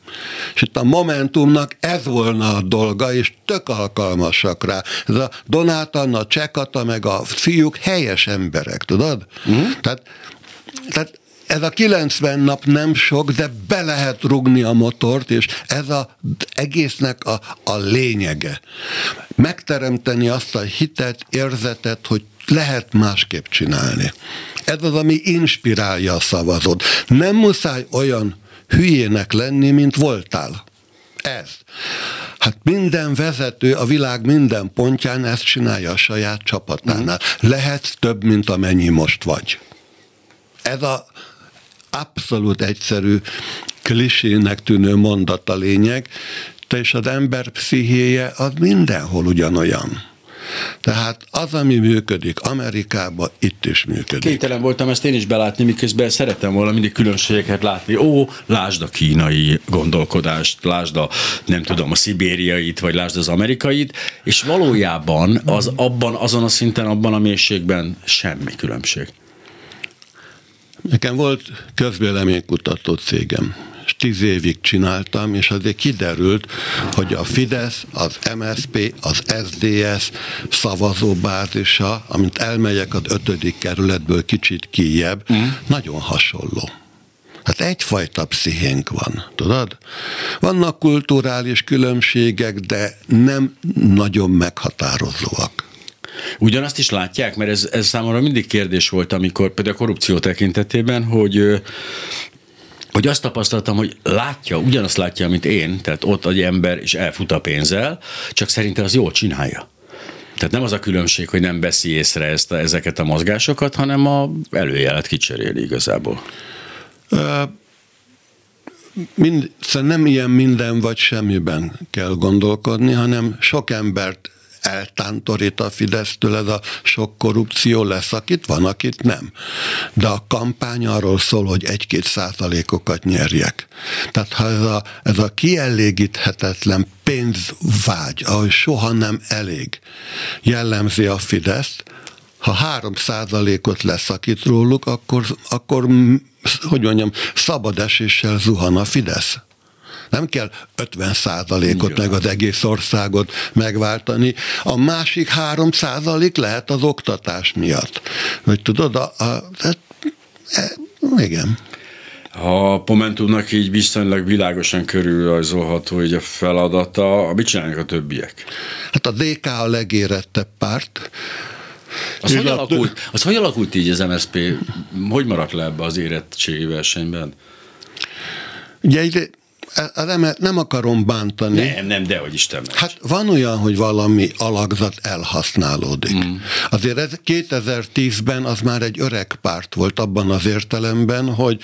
És itt a Momentumnak ez volna a dolga, és tök alkalmasak rá. Ez a Donát Anna, Csekata, meg a fiúk helyes emberek, tudod? Mm. Tehát, tehát ez a 90 nap nem sok, de be lehet rugni a motort, és ez az egésznek a, a lényege. Megteremteni azt a hitet, érzetet, hogy lehet másképp csinálni. Ez az, ami inspirálja a szavazót. Nem muszáj olyan hülyének lenni, mint voltál. Ez. Hát minden vezető a világ minden pontján ezt csinálja a saját csapatánál. Lehet több, mint amennyi most vagy. Ez a abszolút egyszerű klisének tűnő mondat a lényeg, és az ember pszichéje az mindenhol ugyanolyan. Tehát az, ami működik Amerikában, itt is működik. Kénytelen voltam ezt én is belátni, miközben szeretem volna mindig különbségeket látni. Ó, lásd a kínai gondolkodást, lásd a, nem tudom, a szibériait, vagy lásd az amerikait, és valójában az abban, azon a szinten, abban a mélységben semmi különbség. Nekem volt közvéleménykutató cégem és tíz évig csináltam, és azért kiderült, hogy a Fidesz, az MSP, az SDS szavazóbázisa, amint elmegyek az ötödik kerületből kicsit kijebb, mm. nagyon hasonló. Hát egyfajta pszichénk van, tudod? Vannak kulturális különbségek, de nem nagyon meghatározóak. Ugyanazt is látják, mert ez, ez számomra mindig kérdés volt, amikor például a korrupció tekintetében, hogy hogy azt tapasztaltam, hogy látja, ugyanazt látja, mint én, tehát ott egy ember, és elfut a pénzzel, csak szerintem az jól csinálja. Tehát nem az a különbség, hogy nem veszi észre ezt a, ezeket a mozgásokat, hanem a előjelet kicseréli igazából. Uh, mind, szóval nem ilyen minden vagy semmiben kell gondolkodni, hanem sok embert eltántorít a Fidesztől ez a sok korrupció lesz, akit van, akit nem. De a kampány arról szól, hogy egy-két százalékokat nyerjek. Tehát ha ez a, ez a kielégíthetetlen pénzvágy, ahogy soha nem elég, jellemzi a Fideszt, ha három százalékot leszakít róluk, akkor, akkor hogy mondjam, szabad eséssel zuhan a Fidesz. Nem kell 50 százalékot meg az egész országot megváltani. A másik 3 százalék lehet az oktatás miatt. Hogy tudod, a, a, a, e, igen. Ha Momentumnak így viszonylag világosan körülrajzolható hogy a feladata, mit csinálnak a többiek? Hát a DK a legérettebb párt, az hogy, alakult, az hogy alakult így az MSZP? Hogy maradt le ebbe az érettségi versenyben? Ugye nem, nem akarom bántani. Nem, nem, de hogy Isten. Hát van olyan, hogy valami alakzat elhasználódik. Mm. Azért ez 2010-ben az már egy öreg párt volt abban az értelemben, hogy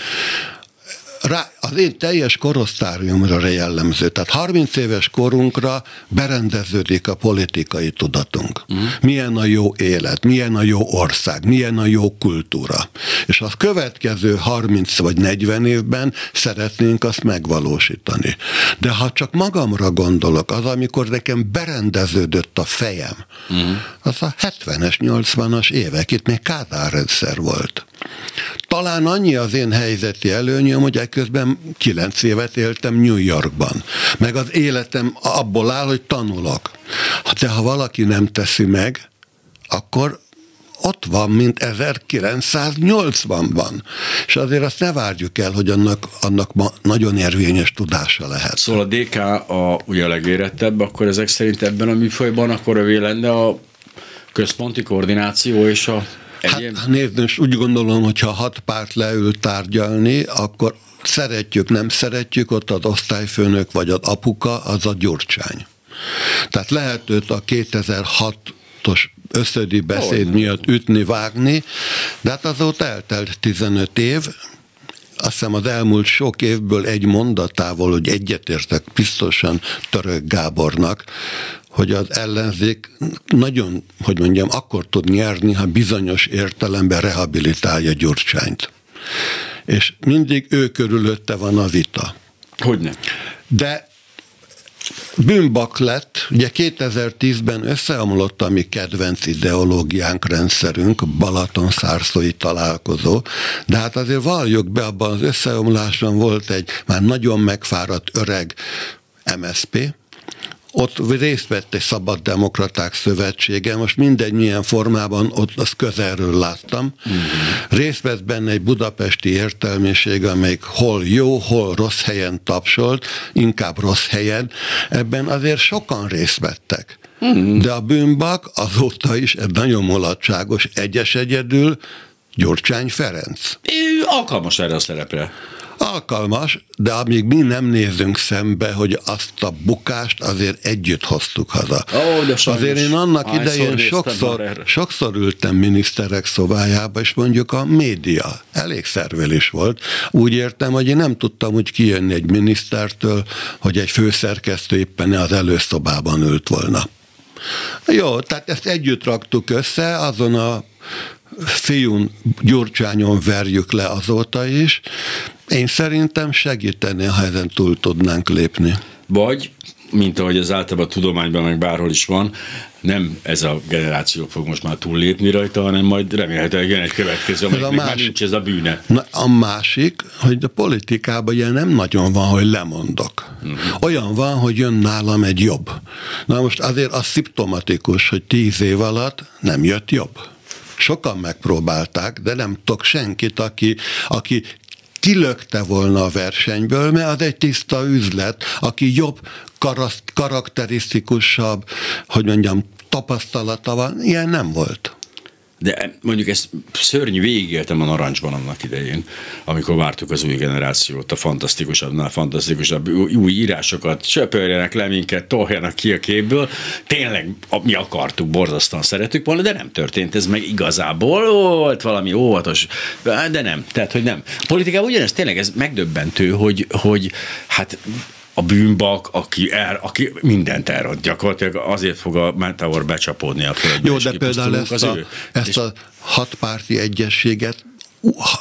rá, az én teljes korosztályomra jellemző. Tehát 30 éves korunkra berendeződik a politikai tudatunk. Uh-huh. Milyen a jó élet, milyen a jó ország, milyen a jó kultúra. És a következő 30 vagy 40 évben szeretnénk azt megvalósítani. De ha csak magamra gondolok, az, amikor nekem berendeződött a fejem, uh-huh. az a 70-es, 80-as évek, itt még Kádár rendszer volt. Talán annyi az én helyzeti előnyöm, hogy ekközben kilenc évet éltem New Yorkban. Meg az életem abból áll, hogy tanulok. De ha valaki nem teszi meg, akkor ott van, mint 1980-ban. És azért azt ne várjuk el, hogy annak, annak ma nagyon érvényes tudása lehet. Szóval a DK a, ugye a legérettebb, akkor ezek szerint ebben a műfajban akkor övé lenne a központi koordináció és a egyéb? Hát nézd, most úgy gondolom, hogy ha hat párt leül tárgyalni, akkor szeretjük, nem szeretjük, ott az osztályfőnök vagy az apuka, az a Gyurcsány. Tehát lehet őt a 2006-os összödi beszéd miatt ütni, vágni, de hát azóta eltelt 15 év, azt hiszem az elmúlt sok évből egy mondatával, hogy egyetértek biztosan Török Gábornak, hogy az ellenzék nagyon, hogy mondjam, akkor tud nyerni, ha bizonyos értelemben rehabilitálja Gyurcsányt. És mindig ő körülötte van a vita. Hogyne. De bűnbak lett, ugye 2010-ben összeomlott a mi kedvenc ideológiánk, rendszerünk, Balaton-szárszói találkozó, de hát azért valljuk be, abban az összeomlásban volt egy már nagyon megfáradt öreg MSP, ott részt vett egy Szabad Demokraták Szövetsége, most mindegy milyen formában, ott azt közelről láttam. Uh-huh. Részt vett benne egy budapesti értelmiség, amelyik hol jó, hol rossz helyen tapsolt, inkább rossz helyen. Ebben azért sokan részt vettek. Uh-huh. De a bűnbak azóta is egy nagyon mulatságos, egyes egyedül Gyurcsány Ferenc. Ő alkalmas erre a szerepre. Alkalmas, de amíg mi nem nézünk szembe, hogy azt a bukást azért együtt hoztuk haza. Ó, de azért én annak idején sokszor, sokszor ültem miniszterek szobájába, és mondjuk a média elég szervelés volt. Úgy értem, hogy én nem tudtam úgy kijönni egy minisztertől, hogy egy főszerkesztő éppen az előszobában ült volna. Jó, tehát ezt együtt raktuk össze, azon a fiún Gyurcsányon verjük le azóta is. Én szerintem segíteni, ha ezen túl tudnánk lépni. Vagy mint ahogy az általában a tudományban, meg bárhol is van, nem ez a generáció fog most már túllépni rajta, hanem majd remélhetőleg jön egy következő, amelyik a másik, már nincs ez a bűne. Na, a másik, hogy a politikában ilyen nem nagyon van, hogy lemondok. Uh-huh. Olyan van, hogy jön nálam egy jobb. Na most azért az szimptomatikus, hogy tíz év alatt nem jött jobb. Sokan megpróbálták, de nem tudok senkit, aki, aki kilökte volna a versenyből, mert az egy tiszta üzlet, aki jobb, karakterisztikusabb, hogy mondjam, tapasztalata van, ilyen nem volt. De mondjuk ezt szörnyű végigéltem a narancsban annak idején, amikor vártuk az új generációt, a fantasztikusabbnál fantasztikusabb új írásokat, söpörjenek le minket, toljanak ki a képből. Tényleg mi akartuk, borzasztóan szeretük volna, de nem történt ez meg igazából. Volt valami óvatos, de nem. Tehát, hogy nem. Politikában ugyanez tényleg ez megdöbbentő, hogy, hogy hát a bűnbak, aki, el, aki mindent elront gyakorlatilag, azért fog a Meteor becsapódni a földbe. Jó, de például ezt, a, ő. ezt a hatpárti egyességet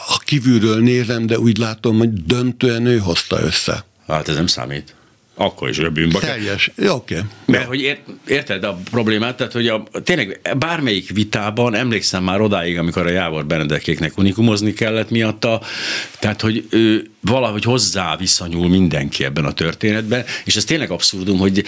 ha kívülről nézem, de úgy látom, hogy döntően ő hozta össze. Hát ez nem számít. Akkor is bűnbak. Teljes, oké. Okay. Mert hogy ért, érted a problémát, tehát hogy a, tényleg bármelyik vitában, emlékszem már odáig, amikor a Jávor Benedekéknek unikumozni kellett miatta, tehát hogy ő valahogy hozzá visszanyúl mindenki ebben a történetben, és ez tényleg abszurdum, hogy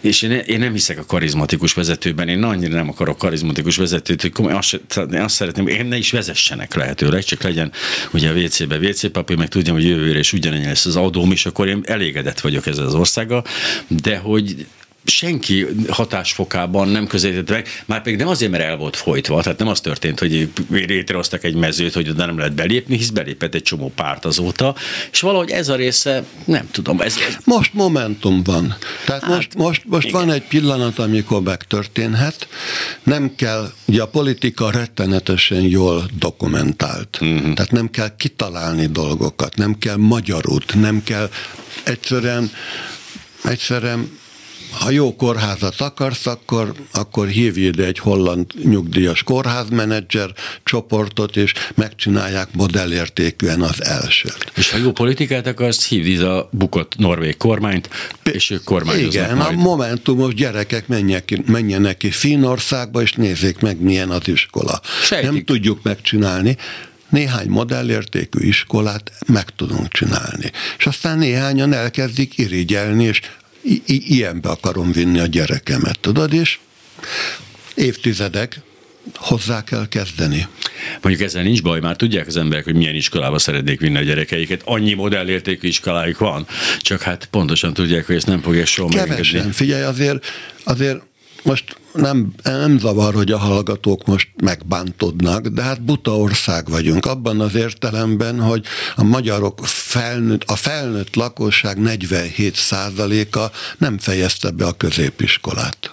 és én, én nem hiszek a karizmatikus vezetőben, én annyira nem akarok karizmatikus vezetőt, hogy komoly, azt, azt szeretném, én ne is vezessenek lehetőleg, csak legyen ugye a WC-be WC papír, meg tudjam, hogy jövőre is ugyanennyi lesz az adóm, és akkor én elégedett vagyok ezzel az országgal, de hogy senki hatásfokában nem közelített meg, már pedig nem azért, mert el volt folytva, tehát nem az történt, hogy létrehoztak egy mezőt, hogy oda nem lehet belépni, hisz belépett egy csomó párt azóta, és valahogy ez a része, nem tudom. Ez. Most momentum van. Tehát hát, most, most, most van egy pillanat, amikor megtörténhet, nem kell, ugye a politika rettenetesen jól dokumentált, uh-huh. tehát nem kell kitalálni dolgokat, nem kell magyarul, nem kell egyszerűen egyszerűen ha jó kórházat akarsz, akkor, akkor hívj ide egy holland nyugdíjas kórházmenedzser csoportot, és megcsinálják modellértékűen az elsőt. És ha jó politikát akarsz, hívd ide a bukott norvég kormányt, és ők kormányoznak Igen, majd. a momentumos gyerekek menjenek, menjenek ki Finnországba, és nézzék meg, milyen az iskola. Sejtik. Nem tudjuk megcsinálni, néhány modellértékű iskolát meg tudunk csinálni. És aztán néhányan elkezdik irigyelni, és i- ilyenbe akarom vinni a gyerekemet, tudod, és évtizedek hozzá kell kezdeni. Mondjuk ezzel nincs baj, már tudják az emberek, hogy milyen iskolába szeretnék vinni a gyerekeiket. Annyi modellértékű iskolájuk van, csak hát pontosan tudják, hogy ezt nem fogja soha Kevesen, figyelj, azért, azért most nem, nem zavar, hogy a hallgatók most megbántodnak, de hát buta ország vagyunk, abban az értelemben, hogy a magyarok felnőtt, a felnőtt lakosság 47%-a nem fejezte be a középiskolát.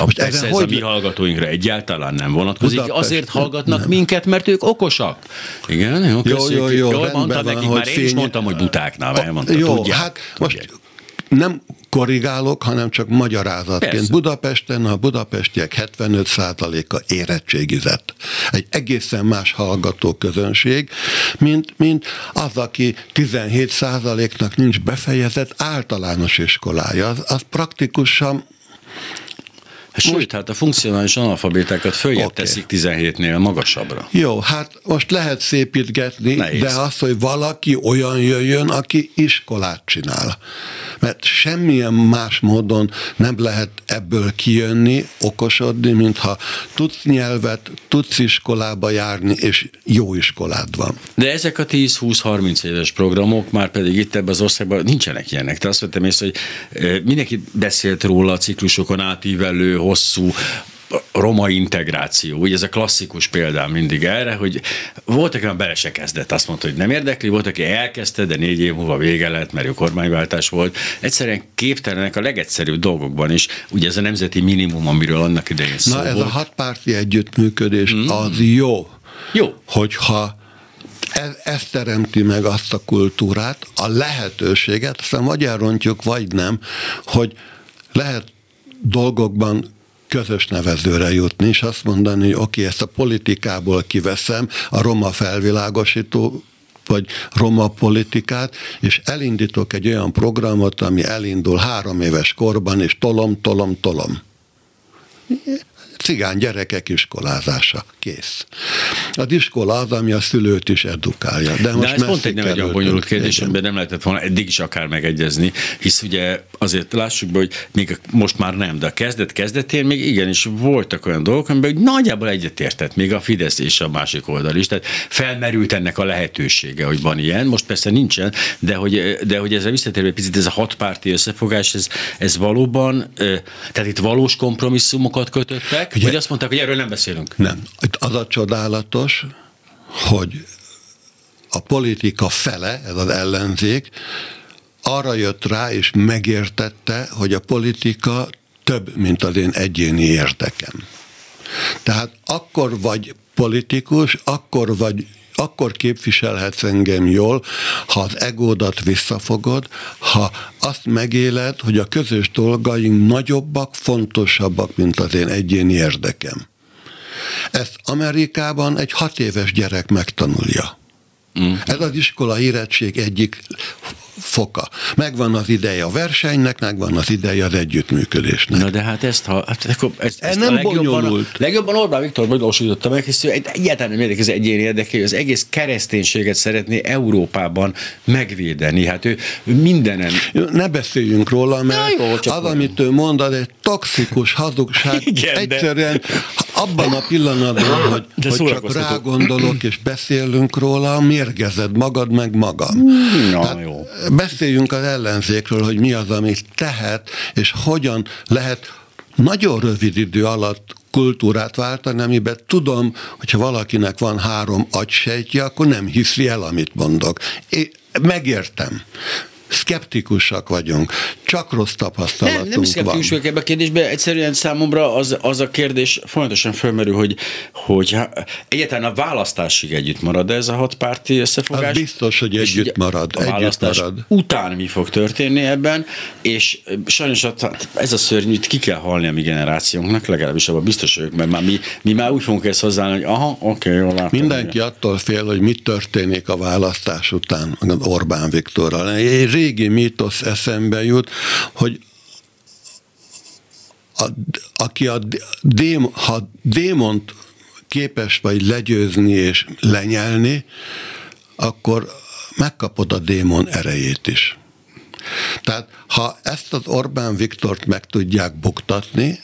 Most ez, ez hogy... a mi hallgatóinkra egyáltalán nem vonatkozik. Budapest, Azért hallgatnak nem. minket, mert ők okosak. Igen, jó, jó, jó, jó Jól mondtam nekik, már fény... én is mondtam, hogy buták, elmondtam. Jó, tudják, hát tudják. most nem korrigálok, hanem csak magyarázatként. Persze. Budapesten a budapestiek 75%-a érettségizett. Egy egészen más hallgató közönség, mint, mint az, aki 17%-nak nincs befejezett általános iskolája. Az, az praktikusan Sőt, most, hát a funkcionális analfabétákat följebb okay. teszik 17-nél magasabbra. Jó, hát most lehet szépítgetni, Nehéz. de az, hogy valaki olyan jöjjön, aki iskolát csinál. Mert semmilyen más módon nem lehet ebből kijönni, okosodni, mintha tudsz nyelvet, tudsz iskolába járni, és jó iskolád van. De ezek a 10-20-30 éves programok már pedig itt ebben az országban nincsenek ilyenek. Te azt vettem észre, hogy mindenki beszélt róla a ciklusokon átívelő, hosszú roma integráció. Ugye ez a klasszikus példám mindig erre, hogy volt, aki bele se kezdett, azt mondta, hogy nem érdekli, volt, aki elkezdte, de négy év múlva vége lett, mert jó kormányváltás volt. Egyszerűen képtelenek a legegyszerűbb dolgokban is. Ugye ez a nemzeti minimum, amiről annak idején szó Na ez volt. a hatpárti együttműködés mm. az jó. Jó. Hogyha ez, ez teremti meg azt a kultúrát, a lehetőséget, aztán vagy elrontjuk, vagy nem, hogy lehet dolgokban közös nevezőre jutni, és azt mondani, hogy oké, ezt a politikából kiveszem, a roma felvilágosító vagy roma politikát, és elindítok egy olyan programot, ami elindul három éves korban, és tolom, tolom, tolom cigány gyerekek iskolázása. Kész. Az iskola az, ami a szülőt is edukálja. De, most De ez pont egy nem egy olyan bonyolult kérdés, amiben nem lehetett volna eddig is akár megegyezni, hisz ugye azért lássuk be, hogy még most már nem, de a kezdet kezdetén még igenis voltak olyan dolgok, amiben nagyjából egyetértett még a Fidesz és a másik oldal is. Tehát felmerült ennek a lehetősége, hogy van ilyen, most persze nincsen, de hogy, de hogy ezzel visszatérve picit ez a hatpárti összefogás, ez, ez valóban, tehát itt valós kompromisszumokat kötöttek, Ugye, vagy azt mondták, hogy erről nem beszélünk? Nem. Az a csodálatos, hogy a politika fele, ez az ellenzék, arra jött rá és megértette, hogy a politika több, mint az én egyéni érdekem. Tehát akkor vagy politikus, akkor vagy akkor képviselhetsz engem jól, ha az egódat visszafogod, ha azt megéled, hogy a közös dolgaink nagyobbak, fontosabbak, mint az én egyéni érdekem. Ezt Amerikában egy hat éves gyerek megtanulja. Mm. Ez az iskola érettség egyik foka. Megvan az ideje a versenynek, megvan az ideje az együttműködésnek. Na de hát ezt, ha, hát akkor ezt, ezt nem a legjobban, bonyolult. A, legjobban Orbán Viktor megvalósította meg, hisz egy, egyáltalán nem érdekes az egyéni érdeke, az egész kereszténységet szeretné Európában megvédeni. Hát ő mindenen... Ne beszéljünk róla, mert Na jó, az, mondom. amit ő mond, az egy toxikus hazugság. Igen, Egyszerűen de... abban a pillanatban, hogy, de hogy csak rá gondolok és beszélünk róla, mérgezed magad meg magam. Na, Tehát jó beszéljünk az ellenzékről, hogy mi az, amit tehet, és hogyan lehet nagyon rövid idő alatt kultúrát váltani, amiben tudom, hogyha valakinek van három agysejtje, akkor nem hiszi el, amit mondok. Én megértem szkeptikusak vagyunk, csak rossz tapasztalatunk nem, nem szkeptikus vagyok ebbe a kérdésbe, egyszerűen számomra az, az a kérdés folyamatosan fölmerül, hogy, hogy egyáltalán a választásig együtt marad ez a hatpárti összefogás. Az biztos, hogy együtt marad. A együtt marad. után mi fog történni ebben, és sajnos ez a szörnyű, ki kell halni a mi generációnknak, legalábbis abban biztos vagyok, mert már mi, mi már úgy fogunk ezt hozzáállni, hogy aha, oké, okay, jól látom. Mindenki attól fél, hogy mit történik a választás után Orbán Viktorral. Én régi mítosz eszembe jut, hogy a, aki a dém, ha démont képes vagy legyőzni és lenyelni, akkor megkapod a démon erejét is. Tehát ha ezt az Orbán Viktort meg tudják buktatni,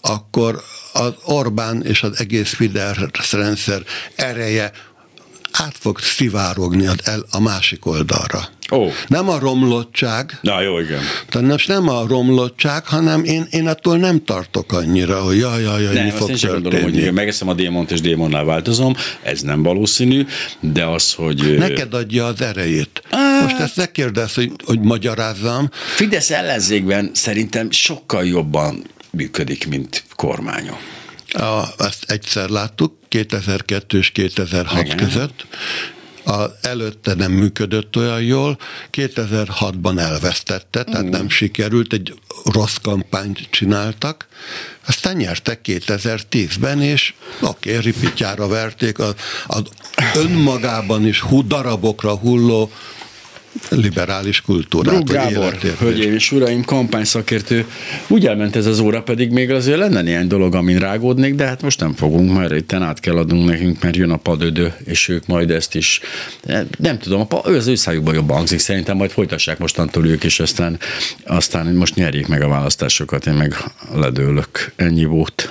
akkor az Orbán és az egész Fidesz rendszer ereje át fog szivárogni a másik oldalra. Oh. Nem a romlottság. Na jó, igen. Tehát most nem a romlottság, hanem én, én attól nem tartok annyira, hogy jaj, jaj, jaj, nem, mi fog én történni. Gondolom, hogy igen, megeszem a démont és démonnál változom, ez nem valószínű, de az, hogy... Neked adja az erejét. Ah. Most ezt ne kérdezz, hogy, hogy magyarázzam. Fidesz ellenzékben szerintem sokkal jobban működik, mint kormányon. A, ezt egyszer láttuk, 2002 és 2006 Igen. között. A, előtte nem működött olyan jól, 2006-ban elvesztette, tehát mm. nem sikerült, egy rossz kampányt csináltak, aztán nyertek 2010-ben, és oké, ripityára verték. Az, az önmagában is hú, darabokra hulló liberális kultúrát. Brug Gábor, hölgyeim és uraim, kampányszakértő. Úgy elment ez az óra, pedig még azért lenne ilyen dolog, amin rágódnék, de hát most nem fogunk, mert itt át kell adnunk nekünk, mert jön a padödő, és ők majd ezt is, nem tudom, ő az ő szájukban jobban hangzik, szerintem majd folytassák mostantól ők, és aztán, aztán most nyerjék meg a választásokat, én meg ledőlök. Ennyi volt.